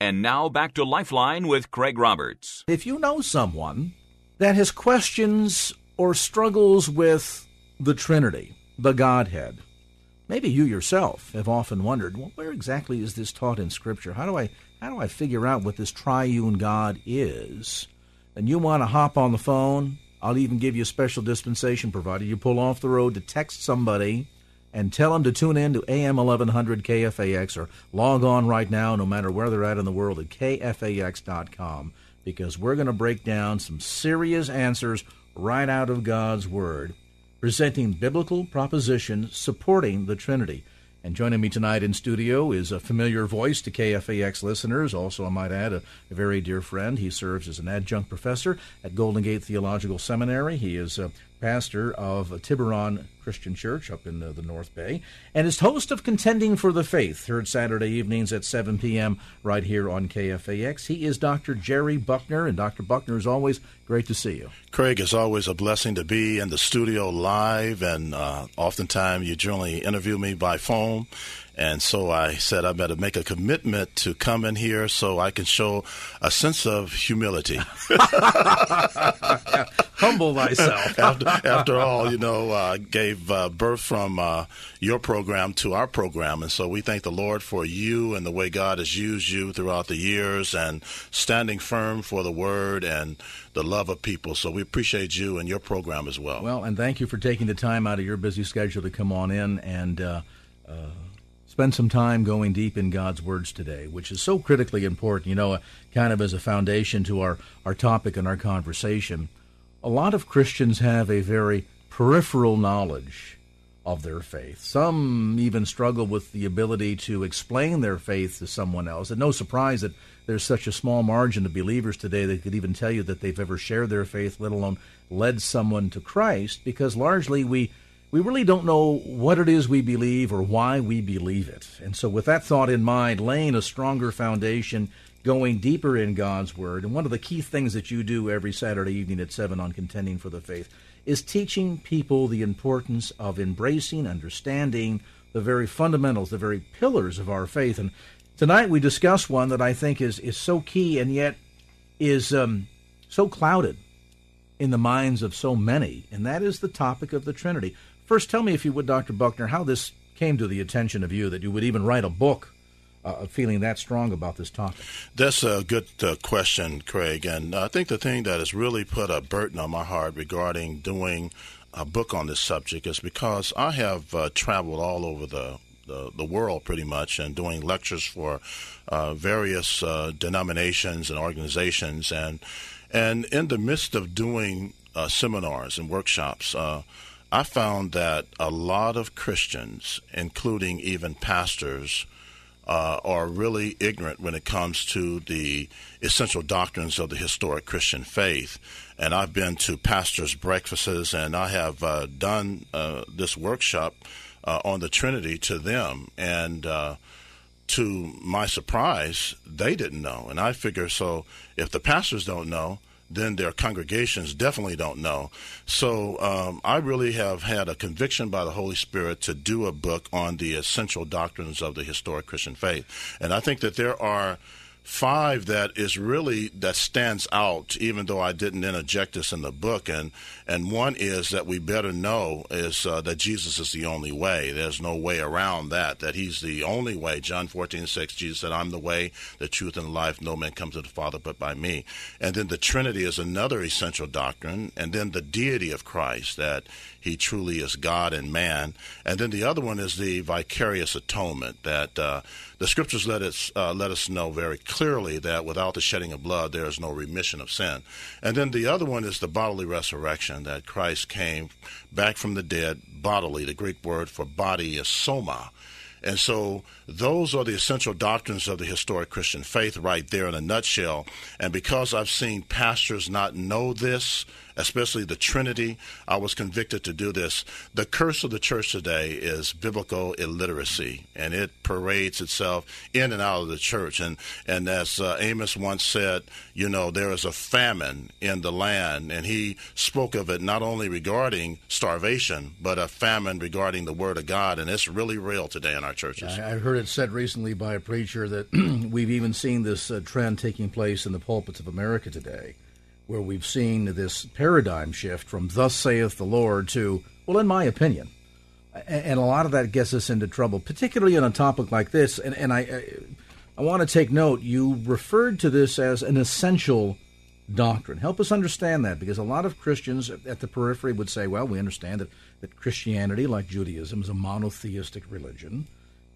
And now back to Lifeline with Craig Roberts. If you know someone that has questions or struggles with the Trinity, the Godhead, maybe you yourself have often wondered, well, where exactly is this taught in Scripture? How do I how do I figure out what this triune God is? And you want to hop on the phone, I'll even give you a special dispensation provided you pull off the road to text somebody and tell them to tune in to AM 1100 KFAX or log on right now, no matter where they're at in the world, at KFAX.com because we're going to break down some serious answers right out of God's Word, presenting biblical propositions supporting the Trinity. And joining me tonight in studio is a familiar voice to KFAX listeners. Also, I might add, a, a, very dear friend. He serves as an adjunct professor at Golden Gate Theological Seminary. He is a pastor of Tiburon Christian Church up in the, the, North Bay, and is host of Contending for the Faith, heard Saturday evenings at 7 p.m. right here on KFAX. He is Dr. Jerry Buckner, and Dr. Buckner, is always, great to see you. Craig, it's always a blessing to be in the studio live, and uh, oftentimes you generally interview me by phone. And so I said I better make a commitment to come in here so I can show a sense of humility. Humble thyself. after, after, all, you know, uh, gave uh, birth from uh, your program to our program. And so we thank the Lord for you and the way God has used you throughout the years and standing firm for the word and the love of people. So we appreciate you and your program as well. Well, and thank you for taking the time out of your busy schedule to come on in and uh, uh, spend some time going deep in God's words today, which is so critically important, you know, uh, kind of as a foundation to our, our topic and our conversation. A lot of Christians have a very peripheral knowledge of their faith. Some even struggle with the ability to explain their faith to someone else. And no surprise that there's such a small margin of believers today that could even tell you that they've ever shared their faith, let alone led someone to Christ, because largely we we really don't know what it is we believe or why we believe it. And so, with that thought in mind, laying a stronger foundation, going deeper in God's Word, and one of the key things that you do every Saturday evening at 7 on Contending for the Faith is teaching people the importance of embracing, understanding the very fundamentals, the very pillars of our faith. And tonight we discuss one that I think is, is so key and yet is um, so clouded in the minds of so many, and that is the topic of the Trinity. First, tell me, if you would, Dr. Buckner, how this came to the attention of you that you would even write a book uh, feeling that strong about this topic? That's a good uh, question, Craig. And I think the thing that has really put a burden on my heart regarding doing a book on this subject is because I have uh, traveled all over the the, the, world pretty much and doing lectures for uh, various uh, denominations and organizations and and in the midst of doing uh, seminars and workshops uh, I found that a lot of Christians, including even pastors, uh, are really ignorant when it comes to the essential doctrines of the historic Christian faith. And I've been to pastors' breakfasts, and I have uh, done uh, this workshop uh, on the Trinity to them. And uh, to my surprise, they didn't know. And I figure so if the pastors don't know, then their congregations definitely don't know. So um, I really have had a conviction by the Holy Spirit to do a book on the essential doctrines of the historic Christian faith. And I think that there are five that is really that stands out even though i didn't interject this in the book. And and one is that we better know is uh, that jesus is the only way. There's no way around that that he's the only way. John 14 6 jesus said i'm the way the truth and life. No man comes to the father but by me. And then the trinity is another essential doctrine. And then the deity of christ that he truly is God and man. And then the other one is the vicarious atonement that uh, the scriptures let us uh, let us know very clearly that without the shedding of blood there is no remission of sin. And then the other one is the bodily resurrection that Christ came back from the dead bodily. The Greek word for body is soma. And so those are the essential doctrines of the historic Christian faith right there in a nutshell. And because I've seen pastors not know this, especially the Trinity, I was convicted to do this. The curse of the church today is biblical illiteracy, and it parades itself in and out of the church. And and as uh, Amos once said, you know, there is a famine in the land, and he spoke of it not only regarding starvation, but a famine regarding the Word of God, and it's really real today in our churches. I, I heard it said recently by a preacher that we've even seen this uh, trend taking place in the pulpits of America today where we've seen this paradigm shift from "Thus saith the Lord" to "Well, in my opinion," and a lot of that gets us into trouble, particularly on a topic like this. And, and I, I want to take note. You referred to this as an essential doctrine. Help us understand that, because a lot of Christians at the periphery would say, "Well, we understand that that Christianity, like Judaism, is a monotheistic religion."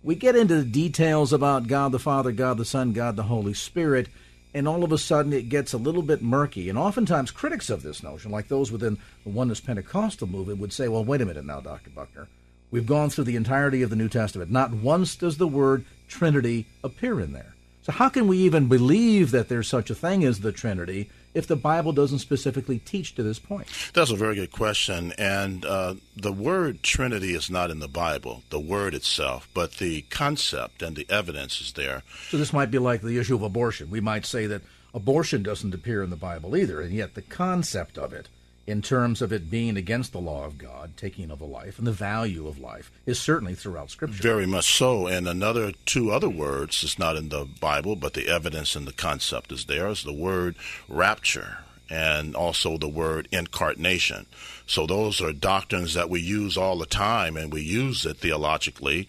We get into the details about God the Father, God the Son, God the Holy Spirit and all of a sudden it gets a little bit murky. And oftentimes critics of this notion, like those within the Oneness Pentecostal movement, would say, well, wait a minute now, Dr. Buckner. We've gone through the entirety of the New Testament. Not once does the word Trinity appear in there. So how can we even believe that there's such a thing as the Trinity if the Bible doesn't specifically teach to this point? That's a very good question. And uh, the word Trinity is not in the Bible, the word itself, but the concept and the evidence is there. So this might be like the issue of abortion. We might say that abortion doesn't appear in the Bible either, and yet the concept of it in terms of it being against the law of God, taking of a life, and the value of life is certainly throughout Scripture. Very much so. And another two other words, it's not in the Bible, but the evidence and the concept is there, is the word rapture and also the word incarnation. So those are doctrines that we use all the time, and we use it theologically.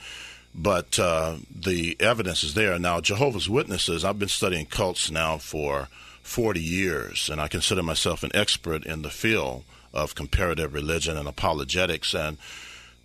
But uh, the evidence is there. Now, Jehovah's Witnesses, I've been studying cults now for 40 years, and I consider myself an expert in the field of comparative religion and apologetics. And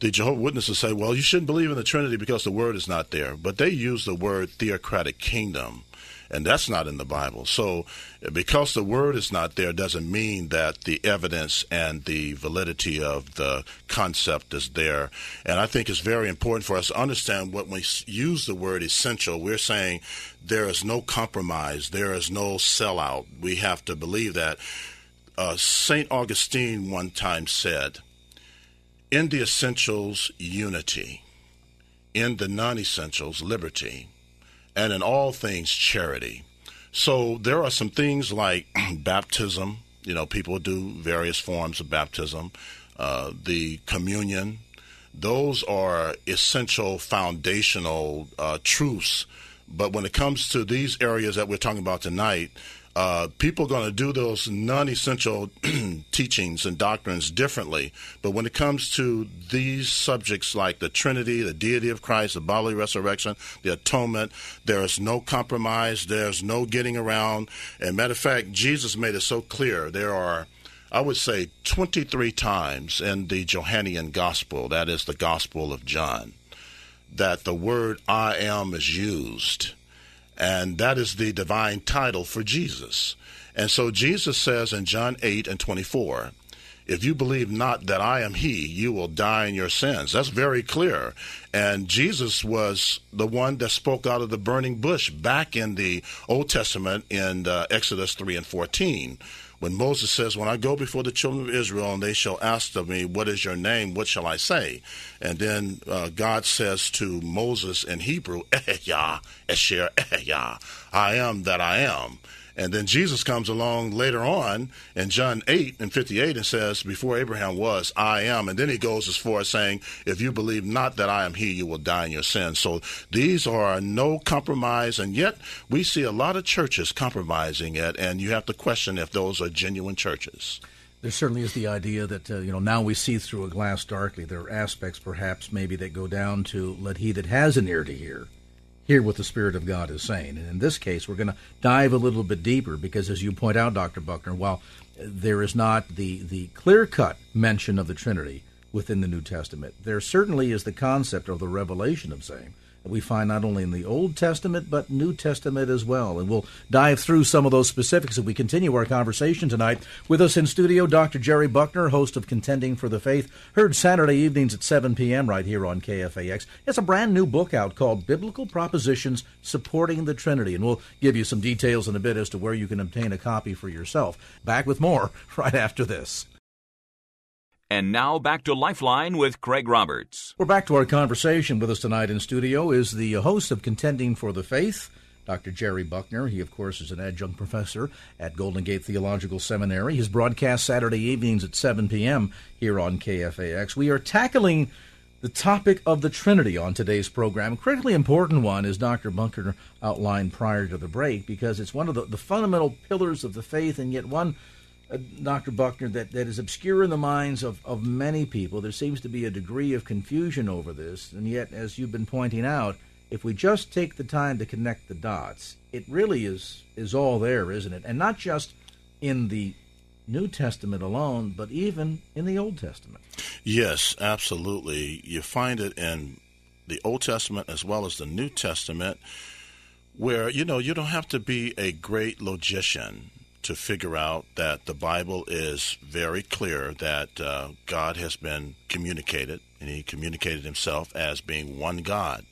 the Jehovah's Witnesses say, well, you shouldn't believe in the Trinity because the word is not there. But they use the word theocratic kingdom and that's not in the Bible. So, because the word is not there, doesn't mean that the evidence and the validity of the concept is there. And I think it's very important for us to understand when we use the word essential, we're saying there is no compromise, there is no sellout. We have to believe that. Uh, St. Augustine one time said, In the essentials, unity. In the non essentials, liberty and in all things charity. So there are some things like baptism. You know, people do various forms of baptism. Uh, the communion. Those are essential foundational uh, truths. But when it comes to these areas that we're talking about tonight, uh, people are going to do those non-essential teachings and doctrines differently. But when it comes to these subjects like the Trinity, the deity of Christ, the bodily resurrection, the atonement, there is no compromise. There's no getting around. And matter of fact, Jesus made it so clear. There are I would say 23 times in the Johannian Gospel, that is the Gospel of John, that the word I am is used. And that is the divine title for Jesus. And so Jesus says in John 8 and 24, if you believe not that I am He, you will die in your sins. That's very clear. And Jesus was the one that spoke out of the burning bush back in the Old Testament in uh, Exodus 3 and 14 when Moses says, When I go before the children of Israel and they shall ask of me, What is your name? What shall I say? And then uh, God says to Moses in Hebrew, Ehyeh, Asher, Ehyeh, I am that I am. And then Jesus comes along later on in John 8 and 58 and says, Before Abraham was, I am. And then he goes as far as saying, If you believe not that I am he, you will die in your sins. So these are no compromise. And yet we see a lot of churches compromising it. And you have to question if those are genuine churches. There certainly is the idea that, uh, you know, now we see through a glass darkly. There are aspects, perhaps, maybe that go down to let he that has an ear to hear hear what the Spirit of God is saying. And in this case, we're going to dive a little bit deeper because, as you point out, Dr. Buckner, while there is not the, the clear cut mention of the Trinity within the New Testament, there certainly is the concept or the revelation of saying, we find not only in the Old Testament but New Testament as well. And we'll dive through some of those specifics as we continue our conversation tonight. With us in studio, Dr. Jerry Buckner, host of Contending for the Faith, heard Saturday evenings at 7 p.m. right here on KFAX. It's a brand new book out called Biblical Propositions Supporting the Trinity, and we'll give you some details in a bit as to where you can obtain a copy for yourself. Back with more right after this. And now back to Lifeline with Craig Roberts. We're back to our conversation. With us tonight in studio is the host of Contending for the Faith, Dr. Jerry Buckner. He, of course, is an adjunct professor at Golden Gate Theological Seminary. His broadcast Saturday evenings at 7 p.m. here on KFAX. We are tackling the topic of the Trinity on today's program. A critically important one, as Dr. Buckner outlined prior to the break, because it's one of the, the fundamental pillars of the faith, and yet one uh, Dr. Buckner, that, that is obscure in the minds of, of many people. There seems to be a degree of confusion over this, and yet, as you've been pointing out, if we just take the time to connect the dots, it really is is all there, isn't it? And not just in the New Testament alone, but even in the Old Testament. Yes, absolutely. You find it in the Old Testament as well as the New Testament, where you know you don't have to be a great logician to figure out that the Bible is very clear that uh, God has been communicated, and He communicated Himself as being one God.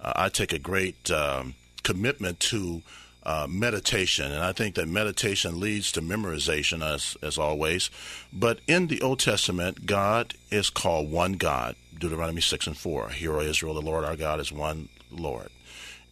Uh, I take a great um, commitment to uh, meditation, and I think that meditation leads to memorization, as as always. But in the Old Testament, God is called one God. Deuteronomy six and four. Hear, O Israel, the Lord our God is one Lord.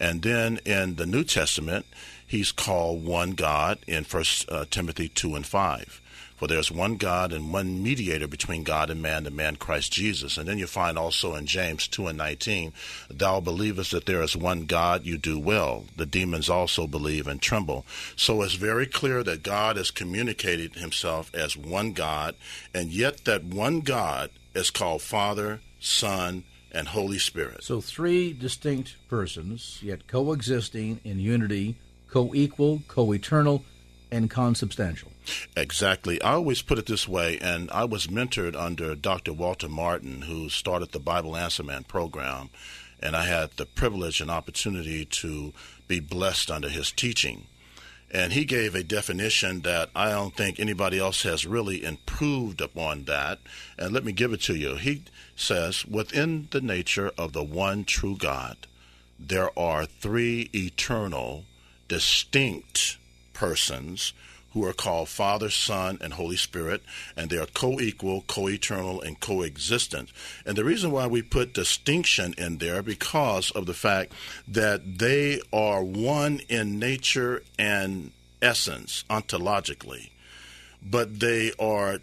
And then in the New Testament, he's called one God in First uh, Timothy two and five. For there's one God and one mediator between God and man, the man Christ Jesus. And then you find also in James 2 and 19, Thou believest that there is one God, you do well. The demons also believe and tremble. So it's very clear that God has communicated himself as one God, and yet that one God is called Father, Son, and Holy Spirit. So three distinct persons, yet coexisting in unity, co equal, co eternal, and consubstantial. Exactly. I always put it this way, and I was mentored under Dr. Walter Martin, who started the Bible Answer Man program, and I had the privilege and opportunity to be blessed under his teaching. And he gave a definition that I don't think anybody else has really improved upon that. And let me give it to you. He says, within the nature of the one true God, there are three eternal, distinct persons who are called Father, Son, and Holy Spirit, and they are co equal, co eternal, and coexistent. And the reason why we put distinction in there because of the fact that they are one in nature and essence, ontologically, but they are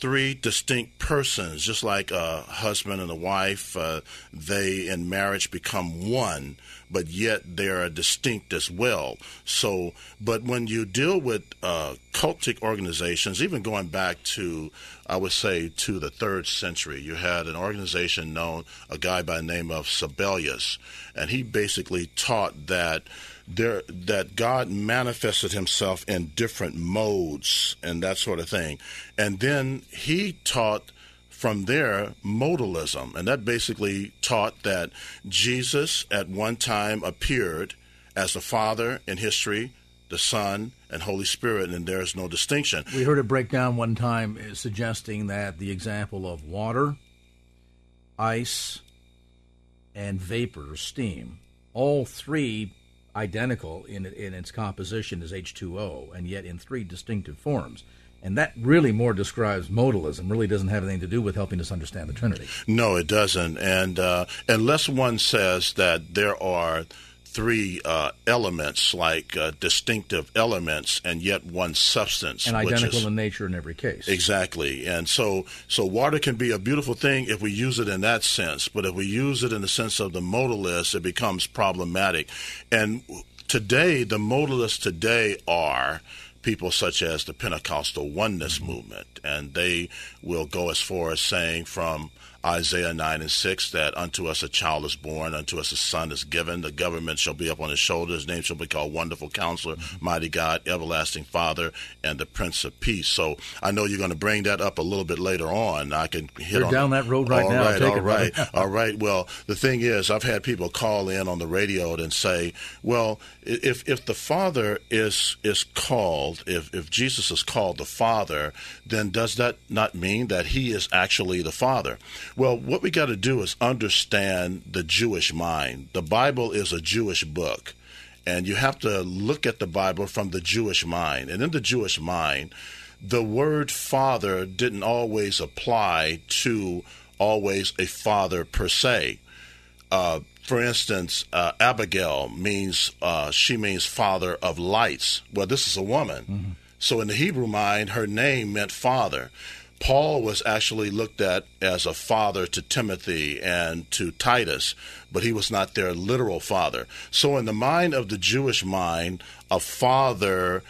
three distinct persons, just like a husband and a wife. Uh, they in marriage become one, but yet they are distinct as well. So, but when you deal with uh, cultic organizations, even going back to, I would say, to the third century, you had an organization known, a guy by the name of Sabellius, and he basically taught that there that God manifested himself in different modes and that sort of thing. And then he taught from there modalism, and that basically taught that Jesus at one time appeared as the Father in history, the Son, and Holy Spirit, and there is no distinction. We heard it break down one time suggesting that the example of water, ice, and vapor, steam, all three identical in, in its composition as H2O, and yet in three distinctive forms. And that really more describes modalism, really doesn't have anything to do with helping us understand the Trinity. No, it doesn't. And uh, unless one says that there are three uh, elements, like uh, distinctive elements, and yet one substance, and identical is, in nature in every case. Exactly, and so so water can be a beautiful thing if we use it in that sense, but if we use it in the sense of the modalist, it becomes problematic. And today, the modalists today are people such as the Pentecostal oneness movement, and they will go as far as saying from Isaiah 9 and 6 that unto us a child is born, unto us a son is given, the government shall be up on his shoulders, his name shall be called Wonderful Counselor, Mighty God, Everlasting Father, and the Prince of Peace. So I know you're going to bring that up a little bit later on. I can hit You're on down that road right all now. right, Take all it, right, all right. Well, the thing is, I've had people call in on the radio and say, "Well, if if the Father is is called, if if Jesus is called the Father, then does that not mean that He is actually the Father?" Well, what we got to do is understand the Jewish mind. The Bible is a Jewish book. And you have to look at the Bible from the Jewish mind. And in the Jewish mind, the word father didn't always apply to always a father per se. Uh, for instance, uh, Abigail means uh, she means father of lights. Well, this is a woman, so in the Hebrew mind, her name meant father. Paul was actually looked at as a father to Timothy and to Titus, but he was not their literal father. So, in the mind of the Jewish mind, a father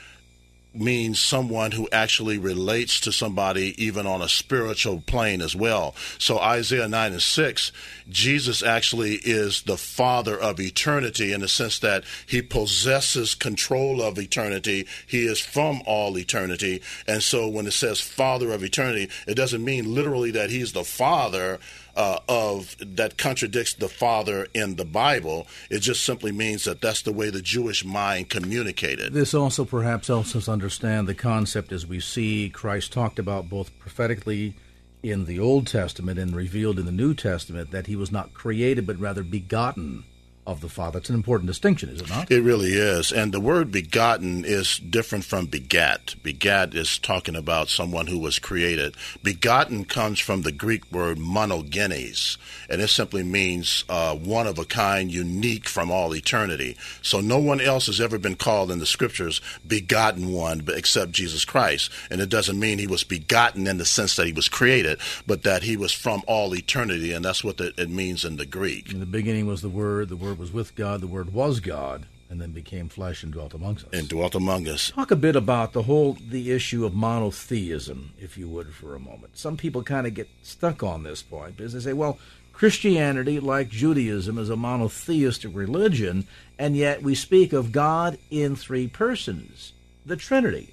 means someone who actually relates to somebody even on a spiritual plane as well. So Isaiah 9 and 6, Jesus actually is the father of eternity in the sense that he possesses control of eternity. He is from all eternity. And so when it says father of eternity, it doesn't mean literally that he's the father uh, of that contradicts the Father in the Bible. It just simply means that that's the way the Jewish mind communicated. This also perhaps helps us understand the concept as we see Christ talked about both prophetically in the Old Testament and revealed in the New Testament that he was not created but rather begotten of the Father. It's an important distinction, is it not? It really is. And the word begotten is different from begat. Begat is talking about someone who was created. Begotten comes from the Greek word monogenes, and it simply means uh, one of a kind, unique from all eternity. So no one else has ever been called in the scriptures begotten one but except Jesus Christ. And it doesn't mean he was begotten in the sense that he was created, but that he was from all eternity, and that's what the, it means in the Greek. In the beginning was the Word, the Word was with God, the Word was God, and then became flesh and dwelt amongst us. And dwelt among us. Talk a bit about the whole the issue of monotheism, if you would, for a moment. Some people kind of get stuck on this point because they say, well, Christianity, like Judaism, is a monotheistic religion, and yet we speak of God in three persons, the Trinity.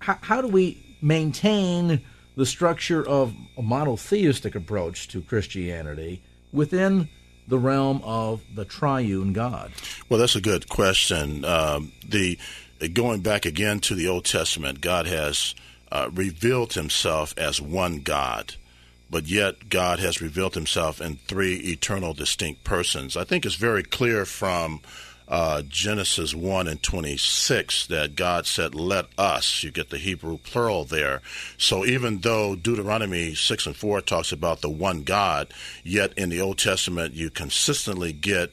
H- how do we maintain the structure of a monotheistic approach to Christianity within the realm of the triune God? Well, that's a good question. Um, the going back again to the Old Testament, God has uh, revealed Himself as one God, but yet God has revealed Himself in three eternal, distinct persons. I think it's very clear from uh, Genesis 1 and 26 that God said, Let us. You get the Hebrew plural there. So even though Deuteronomy 6 and 4 talks about the one God, yet in the Old Testament you consistently get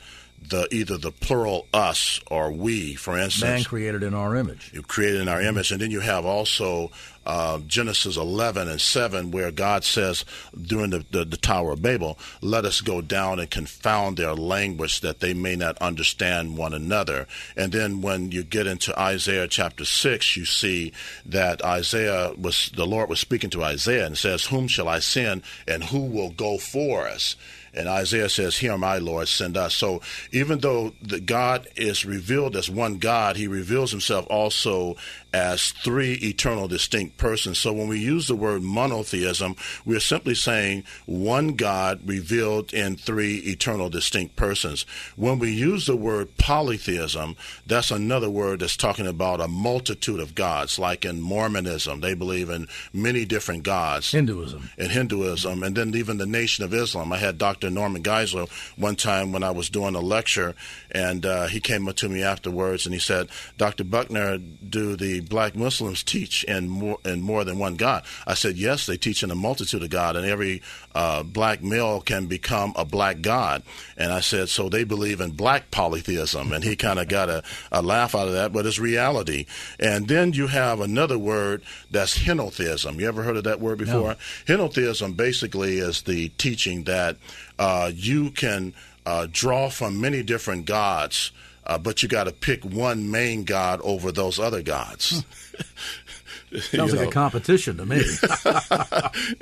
the either the plural us or we, for instance. Man created in our image. You created in our image. And then you have also uh, Genesis 11 and 7, where God says during the, the, the Tower of Babel, let us go down and confound their language that they may not understand one another. And then when you get into Isaiah chapter 6, you see that Isaiah was, the Lord was speaking to Isaiah and says, Whom shall I send and who will go for us? And Isaiah says, Here am I, Lord, send us. So even though the God is revealed as one God, he reveals himself also as three eternal distinct persons. So when we use the word monotheism, we're simply saying one God revealed in three eternal distinct persons. When we use the word polytheism, that's another word that's talking about a multitude of gods, like in Mormonism. They believe in many different gods Hinduism. in Hinduism, and then even the Nation of Islam. I had Dr. Norman Geisler one time when I was doing a lecture, and uh, he came up to me afterwards and he said, "Dr. Buckner, do the black Muslims teach in more in more than one God?" I said, "Yes, they teach in a multitude of God, and every uh, black male can become a black god." And I said, "So they believe in black polytheism?" And he kind of got a, a laugh out of that, but it's reality. And then you have another word that's henotheism. You ever heard of that word before? Henotheism basically is the teaching that uh, you can uh, draw from many different gods, uh, but you got to pick one main god over those other gods. Sounds like know. a competition to me.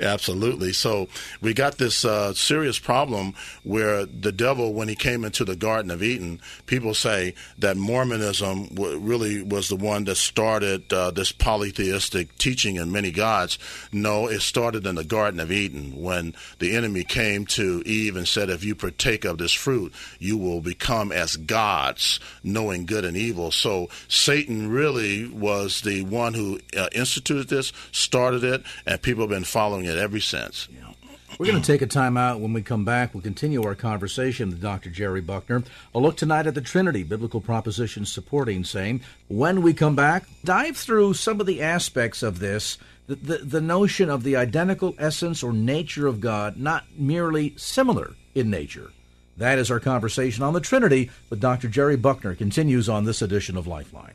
Absolutely. So we got this uh, serious problem where the devil, when he came into the Garden of Eden, people say that Mormonism w- really was the one that started uh, this polytheistic teaching in many gods. No, it started in the Garden of Eden when the enemy came to Eve and said, If you partake of this fruit, you will become as gods, knowing good and evil. So Satan really was the one who uh, instituted this, started it, and people have been following it ever since. Yeah. We're going to take a time out. When we come back, we'll continue our conversation with Dr. Jerry Buckner. A look tonight at the Trinity, biblical propositions supporting same. When we come back, dive through some of the aspects of this the, the, the notion of the identical essence or nature of God, not merely similar in nature. That is our conversation on the Trinity with Dr. Jerry Buckner continues on this edition of Lifeline.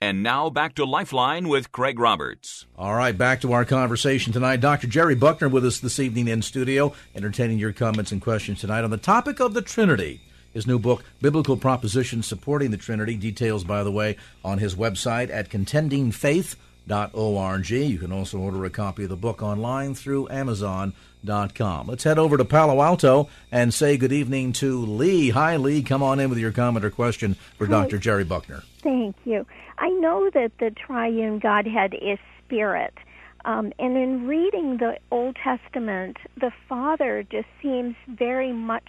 And now back to Lifeline with Craig Roberts. All right, back to our conversation tonight. Dr. Jerry Buckner with us this evening in studio, entertaining your comments and questions tonight on the topic of the Trinity. His new book, Biblical Propositions Supporting the Trinity, details, by the way, on his website at contendingfaith.org. You can also order a copy of the book online through Amazon.com. Let's head over to Palo Alto and say good evening to Lee. Hi, Lee. Come on in with your comment or question for Hi. Dr. Jerry Buckner. Thank you. I know that the triune Godhead is spirit. Um, and in reading the Old Testament, the Father just seems very much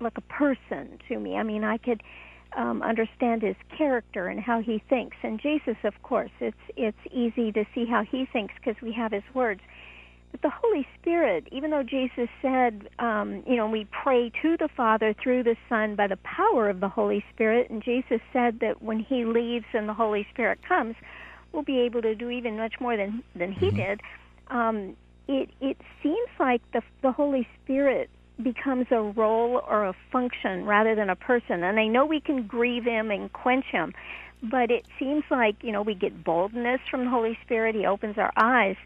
like a person to me. I mean, I could um, understand his character and how he thinks. And Jesus, of course, it's it's easy to see how he thinks because we have his words. But the Holy Spirit, even though Jesus said, um, you know, we pray to the Father through the Son by the power of the Holy Spirit, and Jesus said that when He leaves and the Holy Spirit comes, we'll be able to do even much more than than He mm-hmm. did. Um, it it seems like the the Holy Spirit becomes a role or a function rather than a person. And I know we can grieve Him and quench Him, but it seems like you know we get boldness from the Holy Spirit. He opens our eyes,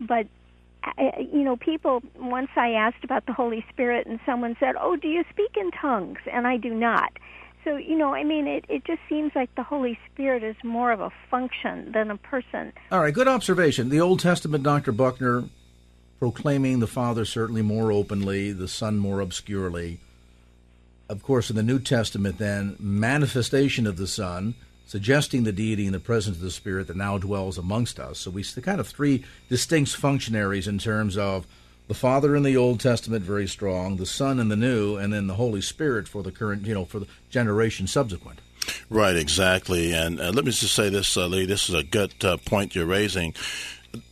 but you know, people, once I asked about the Holy Spirit and someone said, Oh, do you speak in tongues? And I do not. So, you know, I mean, it, it just seems like the Holy Spirit is more of a function than a person. All right, good observation. The Old Testament, Dr. Buckner, proclaiming the Father certainly more openly, the Son more obscurely. Of course, in the New Testament, then, manifestation of the Son suggesting the deity and the presence of the Spirit that now dwells amongst us. So we see kind of three distinct functionaries in terms of the Father in the Old Testament very strong, the Son in the New, and then the Holy Spirit for the current, you know, for the generation subsequent. Right, exactly. And uh, let me just say this, uh, Lee. This is a good uh, point you're raising.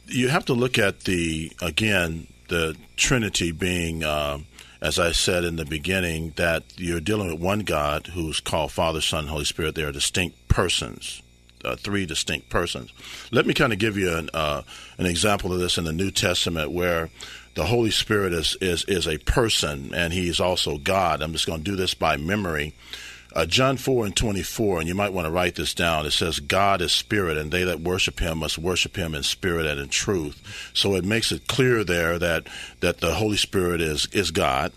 You have to look at the again the Trinity being uh, as I said in the beginning, that you're dealing with one God who's called Father, Son, Holy Spirit. They are distinct persons, uh, three distinct persons. Let me kind of give you an, uh, an example of this in the New Testament where the Holy Spirit is, is, is a person and he's also God. I'm just going to do this by memory. Uh, John 4 and 24, and you might want to write this down. It says, God is spirit, and they that worship him must worship him in spirit and in truth. So it makes it clear there that, that the Holy Spirit is, is God.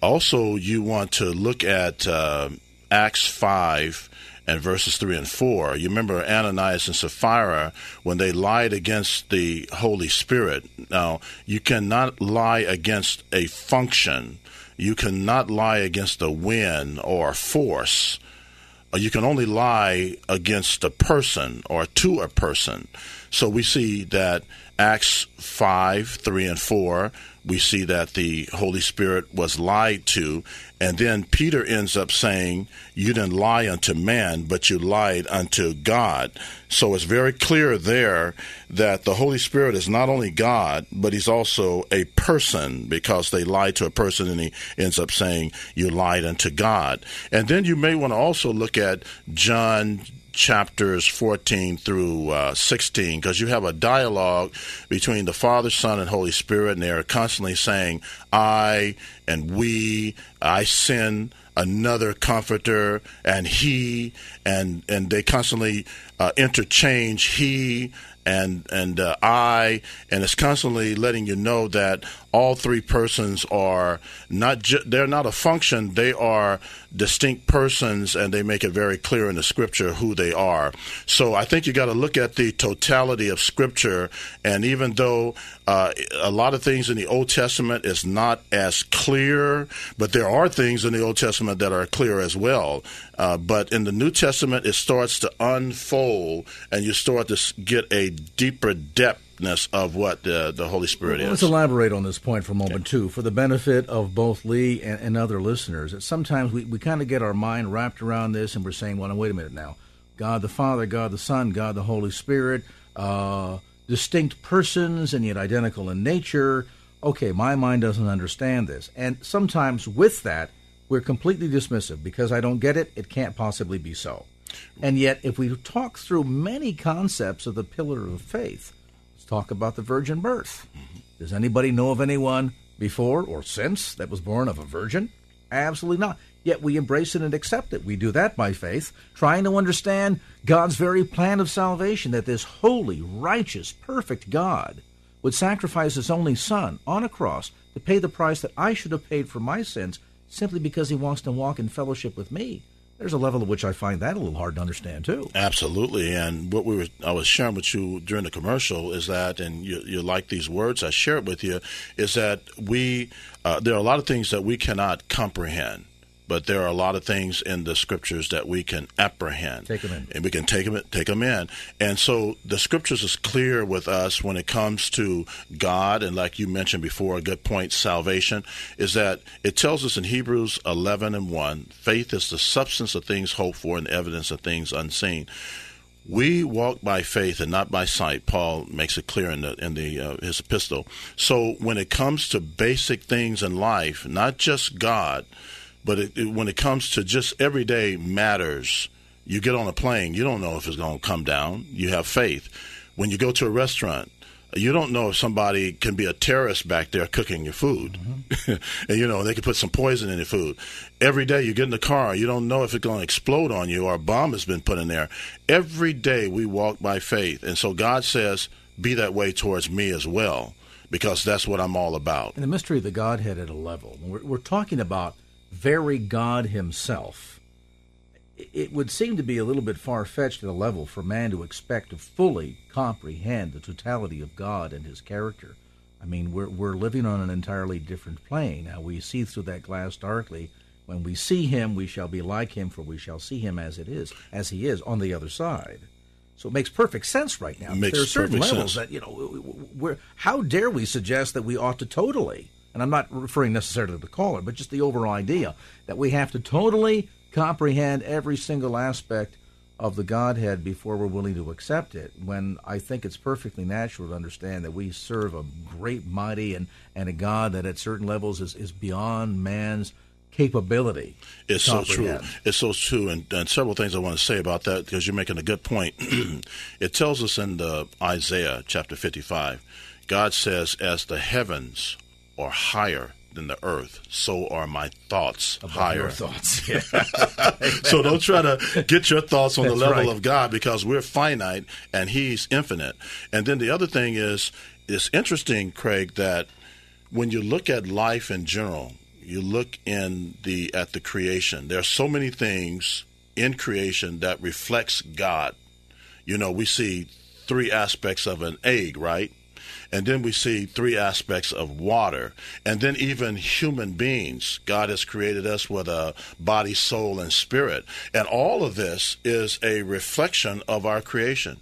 Also, you want to look at uh, Acts 5 and verses 3 and 4. You remember Ananias and Sapphira when they lied against the Holy Spirit. Now, you cannot lie against a function you cannot lie against a wind or a force. Uh, you can only lie against a person or to a person. So we see that Acts 5, 3, and 4 we see that the Holy Spirit was lied to. And then Peter ends up saying, You didn't lie unto man, but you lied unto God. So it's very clear there that the Holy Spirit is not only God, but he's also a person because they lied to a person and he ends up saying, You lied unto God. And then you may want to also look at John chapters 14 through uh, 16 because you have a dialogue between the Father, Son, and Holy Spirit, and they're constantly saying, I and we, I send another comforter, and he, and, and they constantly uh, interchange he and and uh, I, and it's constantly letting you know that all three persons are not ju- they're not a function; they are distinct persons, and they make it very clear in the Scripture who they are. So I think you got to look at the totality of Scripture, and even though uh, a lot of things in the Old Testament is not as clear, but there are things in the Old Testament that are clear as well. Uh, but in the New Testament, it starts to unfold, and you start to get a deeper depthness of what the, the Holy Spirit well, is. Let's elaborate on this point for a moment, too, for the benefit of both Lee and, and other listeners. That sometimes we, we kind of get our mind wrapped around this, and we're saying, well, now, wait a minute now. God the Father, God the Son, God the Holy Spirit, uh, distinct persons and yet identical in nature. Okay, my mind doesn't understand this. And sometimes with that, we're completely dismissive because I don't get it, it can't possibly be so. And yet, if we talk through many concepts of the pillar of faith, talk about the virgin birth. Does anybody know of anyone before or since that was born of a virgin? Absolutely not. Yet we embrace it and accept it. We do that by faith, trying to understand God's very plan of salvation that this holy, righteous, perfect God would sacrifice his only Son on a cross to pay the price that I should have paid for my sins simply because he wants to walk in fellowship with me. There's a level at which I find that a little hard to understand too. Absolutely, and what we were I was sharing with you during the commercial is that, and you, you like these words I shared it with you, is that we uh, there are a lot of things that we cannot comprehend but there are a lot of things in the scriptures that we can apprehend. Take them in. And we can take them, take them in. And so the scriptures is clear with us when it comes to God, and like you mentioned before, a good point, salvation, is that it tells us in Hebrews 11 and 1, faith is the substance of things hoped for and evidence of things unseen. We walk by faith and not by sight. Paul makes it clear in the in the uh, his epistle. So when it comes to basic things in life, not just God, but it, it, when it comes to just everyday matters, you get on a plane, you don't know if it's going to come down. You have faith. When you go to a restaurant, you don't know if somebody can be a terrorist back there cooking your food. Mm-hmm. and, you know, they could put some poison in your food. Every day you get in the car, you don't know if it's going to explode on you or a bomb has been put in there. Every day we walk by faith. And so God says, be that way towards me as well, because that's what I'm all about. And the mystery of the Godhead at a level. We're, we're talking about very God Himself. It would seem to be a little bit far fetched at a level for man to expect to fully comprehend the totality of God and His character. I mean, we're, we're living on an entirely different plane. Now, we see through that glass darkly. When we see Him, we shall be like Him, for we shall see Him as it is, as He is on the other side. So it makes perfect sense right now. Makes there are certain levels sense. that you know. We're, how dare we suggest that we ought to totally and I'm not referring necessarily to the caller, but just the overall idea that we have to totally comprehend every single aspect of the Godhead before we're willing to accept it. When I think it's perfectly natural to understand that we serve a great, mighty, and, and a God that at certain levels is, is beyond man's capability. It's so true. It's so true, and, and, several things I want to say about that because you're making a good point. it tells us in the Isaiah chapter 55, God says, "As the heavens are higher than the earth, so are my thoughts Above higher. Your thoughts. Yeah. so don't try to get your thoughts on the level right. of God because we're finite and He's infinite. And then the other thing is, it's interesting, Craig, that when you look at life in general, you look in the at the creation. There are so many things in creation that reflects God. You know, we see three aspects of an egg, right? And then we see three aspects of water. And then even human beings. God has created us with a body, soul, and spirit. And all of this is a reflection of our creation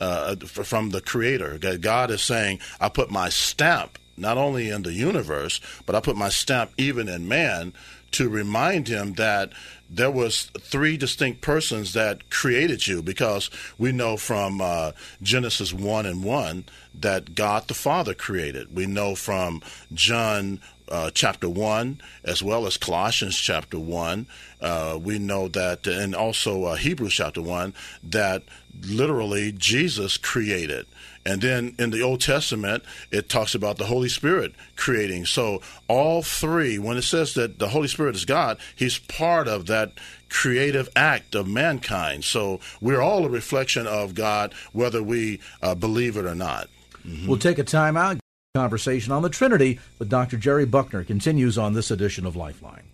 uh, from the Creator. God is saying, I put my stamp not only in the universe, but I put my stamp even in man to remind him that there was three distinct persons that created you because we know from uh, genesis 1 and 1 that god the father created we know from john uh, chapter 1, as well as Colossians chapter 1. Uh, we know that, and also uh, Hebrews chapter 1, that literally Jesus created. And then in the Old Testament, it talks about the Holy Spirit creating. So all three, when it says that the Holy Spirit is God, He's part of that creative act of mankind. So we're all a reflection of God, whether we uh, believe it or not. Mm-hmm. We'll take a time out. Conversation on the Trinity with Dr. Jerry Buckner continues on this edition of Lifeline.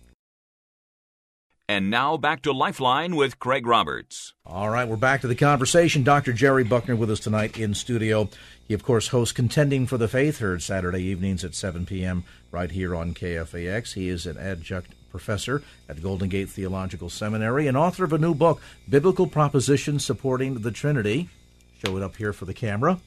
And now back to Lifeline with Craig Roberts. All right, we're back to the conversation. Dr. Jerry Buckner with us tonight in studio. He, of course, hosts Contending for the Faith, heard Saturday evenings at 7 p.m. right here on KFAX. He is an adjunct professor at Golden Gate Theological Seminary and author of a new book, Biblical Propositions Supporting the Trinity. Show it up here for the camera.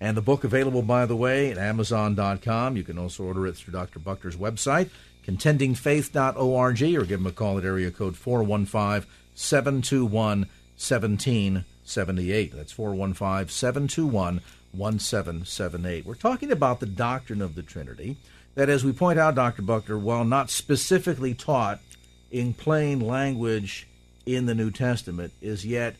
And the book available, by the way, at Amazon.com. You can also order it through Dr. Buckner's website, contendingfaith.org, or give him a call at area code 415 721 1778. That's 415 721 1778. We're talking about the doctrine of the Trinity. That, as we point out, Dr. Buckner, while not specifically taught in plain language in the New Testament, is yet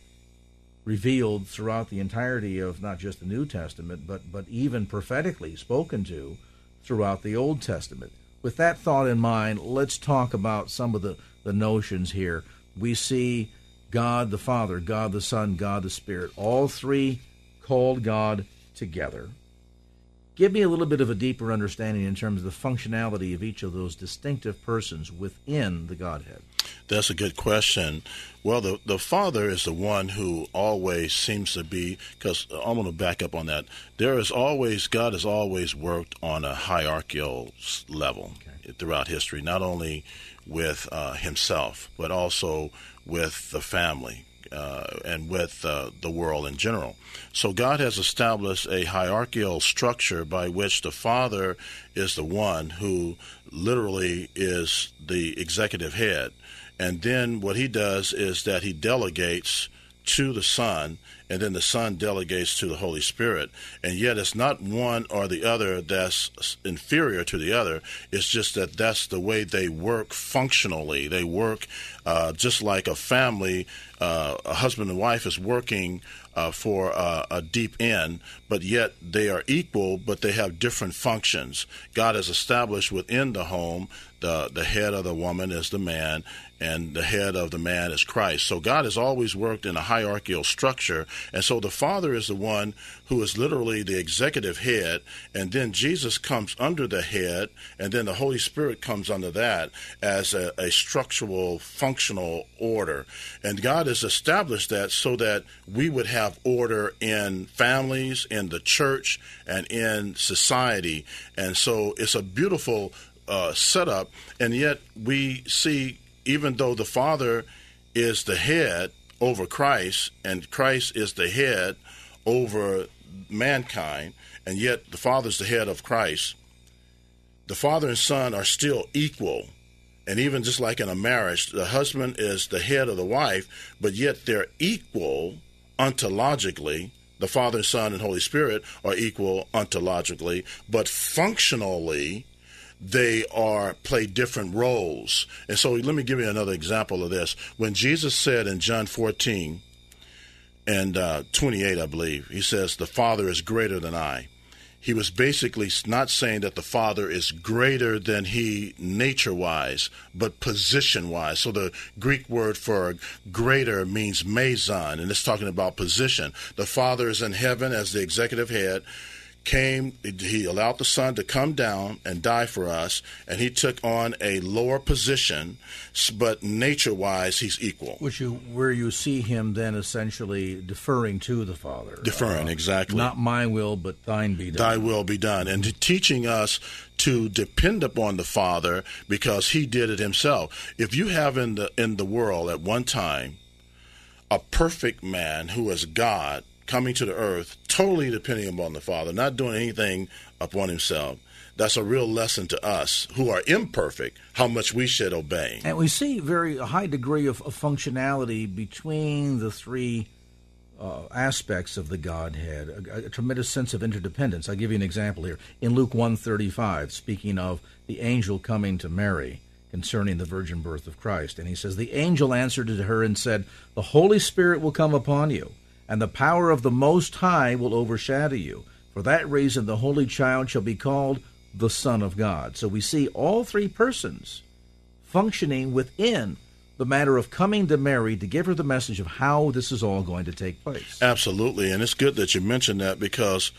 revealed throughout the entirety of not just the New Testament, but, but even prophetically spoken to throughout the Old Testament. With that thought in mind, let's talk about some of the, the notions here. We see God the Father, God the Son, God the Spirit, all three called God together. Give me a little bit of a deeper understanding in terms of the functionality of each of those distinctive persons within the Godhead. That's a good question. Well, the the Father is the one who always seems to be. Because I'm going to back up on that. There is always God has always worked on a hierarchical level okay. throughout history, not only with uh, Himself but also with the family. Uh, and with uh, the world in general. So God has established a hierarchical structure by which the Father is the one who literally is the executive head. And then what he does is that he delegates to the Son, and then the Son delegates to the Holy Spirit. And yet it's not one or the other that's inferior to the other. It's just that that's the way they work functionally. They work uh, just like a family, uh, a husband and wife is working uh, for uh, a deep end, but yet they are equal, but they have different functions. God has established within the home the the head of the woman is the man, and the head of the man is Christ. So God has always worked in a hierarchical structure, and so the Father is the one who is literally the executive head, and then Jesus comes under the head, and then the Holy Spirit comes under that as a, a structural, functional order. And God has established that so that we would have order in families, in the church, and in society. And so it's a beautiful uh, setup, and yet we see even though the Father is the head over Christ, and Christ is the head over mankind, and yet the Father is the head of Christ, the Father and Son are still equal. And even just like in a marriage, the husband is the head of the wife, but yet they're equal ontologically. The Father, Son, and Holy Spirit are equal ontologically, but functionally, they are play different roles. And so let me give you another example of this. When Jesus said in John 14 and uh, 28, I believe, he says, The Father is greater than I. He was basically not saying that the Father is greater than he nature wise, but position wise. So the Greek word for greater means meizon, and it's talking about position. The Father is in heaven as the executive head came, he allowed the Son to come down and die for us, and he took on a lower position, but nature wise, he's equal. Which you, where you see him then essentially deferring to the Father. Deferring, uh, exactly. Not my will, but thine be done. Thy will be done. And teaching us to depend upon the Father because he did it himself. If you have in the, in the world at one time a perfect man who is God, coming to the earth, totally depending upon the Father, not doing anything upon himself. That's a real lesson to us who are imperfect, how much we should obey. And we see very a high degree of, of functionality between the three uh, aspects of the Godhead, a, a, tremendous sense of interdependence. I'll give you an example here. In Luke 135, speaking of the angel coming to Mary concerning the virgin birth of Christ, and he says, The angel answered to her and said, The Holy Spirit will come upon you, and the power of the Most High will overshadow you. For that reason, the Holy Child shall be called the Son of God. So we see all three persons functioning within the matter of coming to Mary to give her the message of how this is all going to take place. Absolutely. And it's good that you mentioned that because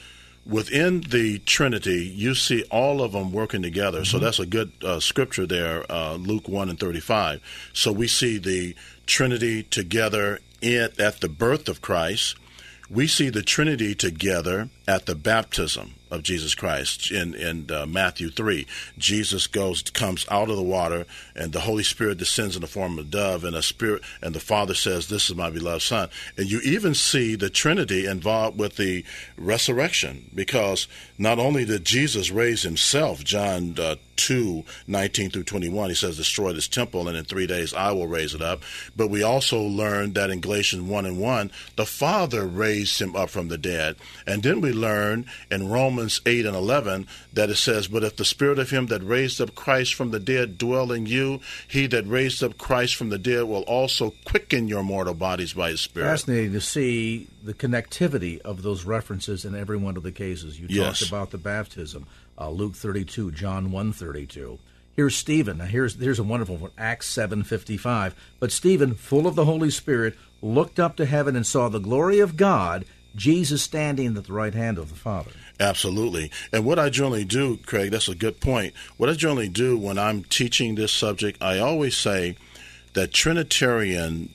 within the Trinity, you see all of them working together. Mm-hmm. So that's a good uh, scripture there, uh, Luke 1 and 35. So we see the Trinity together in, at the birth of Christ. We see the Trinity together at the baptism of Jesus Christ in in uh, Matthew three. Jesus goes comes out of the water, and the Holy Spirit descends in the form of a dove, and a spirit, and the Father says, "This is my beloved Son." And you even see the Trinity involved with the resurrection, because not only did Jesus raise Himself, John uh, 2 19 through 21 he says destroy this temple and in three days i will raise it up but we also learned that in galatians 1 and 1 the father raised him up from the dead and then we learn in romans 8 and 11 that it says but if the spirit of him that raised up christ from the dead dwell in you he that raised up christ from the dead will also quicken your mortal bodies by his spirit fascinating to see the connectivity of those references in every one of the cases you yes. talked about the baptism uh, Luke 32, John 132. Here's Stephen. Now here's here's a wonderful one. Acts 7:55. But Stephen, full of the Holy Spirit, looked up to heaven and saw the glory of God, Jesus standing at the right hand of the Father. Absolutely. And what I generally do, Craig, that's a good point. What I generally do when I'm teaching this subject, I always say that Trinitarian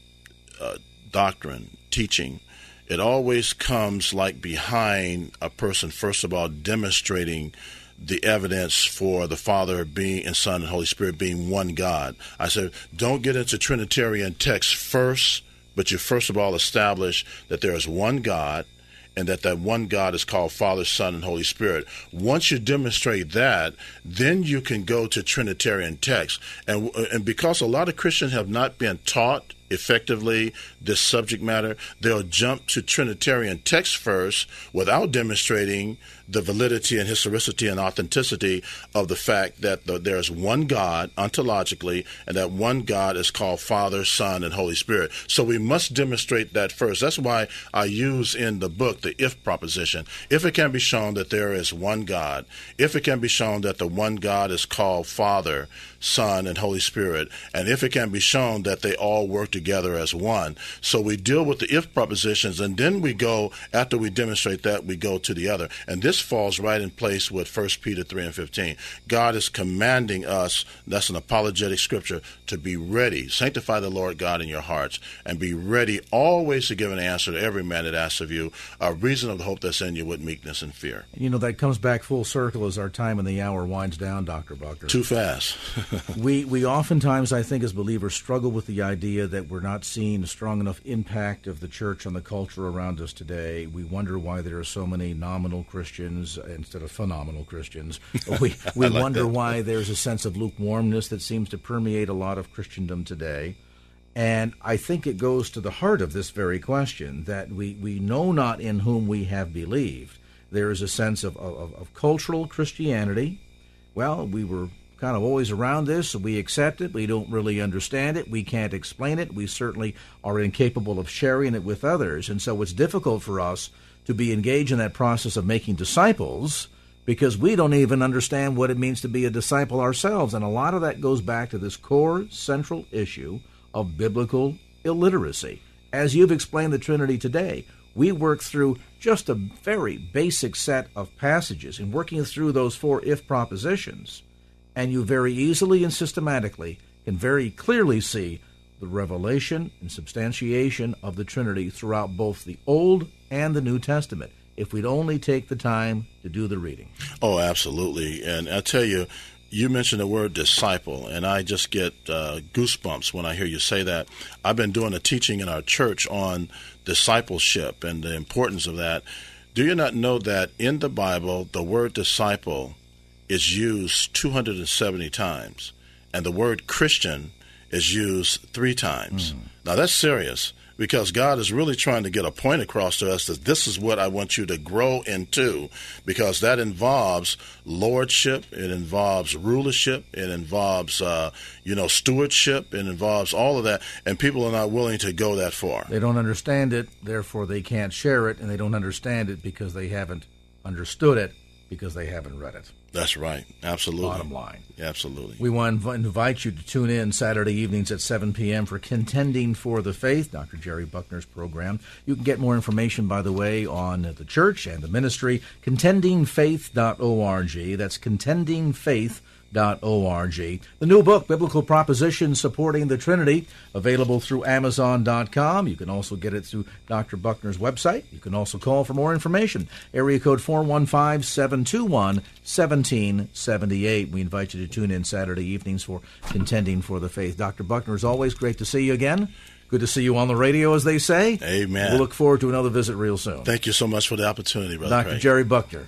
uh, doctrine, teaching, it always comes like behind a person, first of all, demonstrating the evidence for the Father being and Son and Holy Spirit being one God. I said, don't get into Trinitarian text first, but you first of all establish that there is one God and that that one God is called Father, Son, and Holy Spirit. Once you demonstrate that, then you can go to Trinitarian texts. And, and because a lot of Christians have not been taught effectively this subject matter, they'll jump to Trinitarian text first without demonstrating the validity and historicity and authenticity of the fact that the, there's one God ontologically, and that one God is called Father, Son, and Holy Spirit. So we must demonstrate that first. That's why I use in the book the if proposition. If it can be shown that there is one God, if it can be shown that the one God is called Father, Son, and Holy Spirit, and if it can be shown that they all work together as one. So we deal with the if propositions, and then we go, after we demonstrate that, we go to the other. And this falls right in place with 1 Peter 3 and 15. God is commanding us, that's an apologetic scripture, to be ready. Sanctify the Lord God in your hearts, and be ready always to give an answer to every man that asks of you, a reason of the hope that's in you with meekness and fear. You know, that comes back full circle as our time in the hour winds down, Dr. Buckner. Too fast. we, we oftentimes, I think, as believers, struggle with the idea that we're not seeing a strong enough impact of the church on the culture around us today. We wonder why there are so many nominal Christians instead of phenomenal Christians. We, we like wonder that. why there's a sense of lukewarmness that seems to permeate a lot of Christendom today. And I think it goes to the heart of this very question that we, we know not in whom we have believed. There is a sense of, of, of cultural Christianity. Well, we were kind of always around this, we accept it. We don't really understand it. We can't explain it. We certainly are incapable of sharing it with others. And so it's difficult for us to be engaged in that process of making disciples because we don't even understand what it means to be a disciple ourselves. And a lot of that goes back to this core central issue of biblical illiteracy. As you've explained the Trinity today, we work through just a very basic set of passages in working through those four if propositions and you very easily and systematically can very clearly see the revelation and substantiation of the Trinity throughout both the Old and the New Testament if we'd only take the time to do the reading. Oh, absolutely. And I tell you, you mentioned the word disciple, and I just get uh, goosebumps when I hear you say that. I've been doing a teaching in our church on discipleship and the importance of that. Do you not know that in the Bible, the word disciple is used 270 times, and the word Christian is used three times. Mm. Now that's serious because God is really trying to get a point across to us that this is what I want you to grow into because that involves lordship, it involves rulership, it involves uh, you know stewardship, it involves all of that, and people are not willing to go that far. They don't understand it, therefore they can't share it, and they don't understand it because they haven't understood it because they haven't read it. That's right. Absolutely. Bottom line. Absolutely. We want to invite you to tune in Saturday evenings at 7 p.m. for Contending for the Faith, Dr. Jerry Buckner's program. You can get more information, by the way, on the church and the ministry, contendingfaith.org. That's contendingfaith.org org. The new book, Biblical Propositions Supporting the Trinity, available through Amazon.com. You can also get it through Dr. Buckner's website. You can also call for more information. Area code 415 721 1778. We invite you to tune in Saturday evenings for Contending for the Faith. Dr. Buckner, is always great to see you again. Good to see you on the radio, as they say. Amen. We'll look forward to another visit real soon. Thank you so much for the opportunity, Brother Dr. Craig. Jerry Buckner.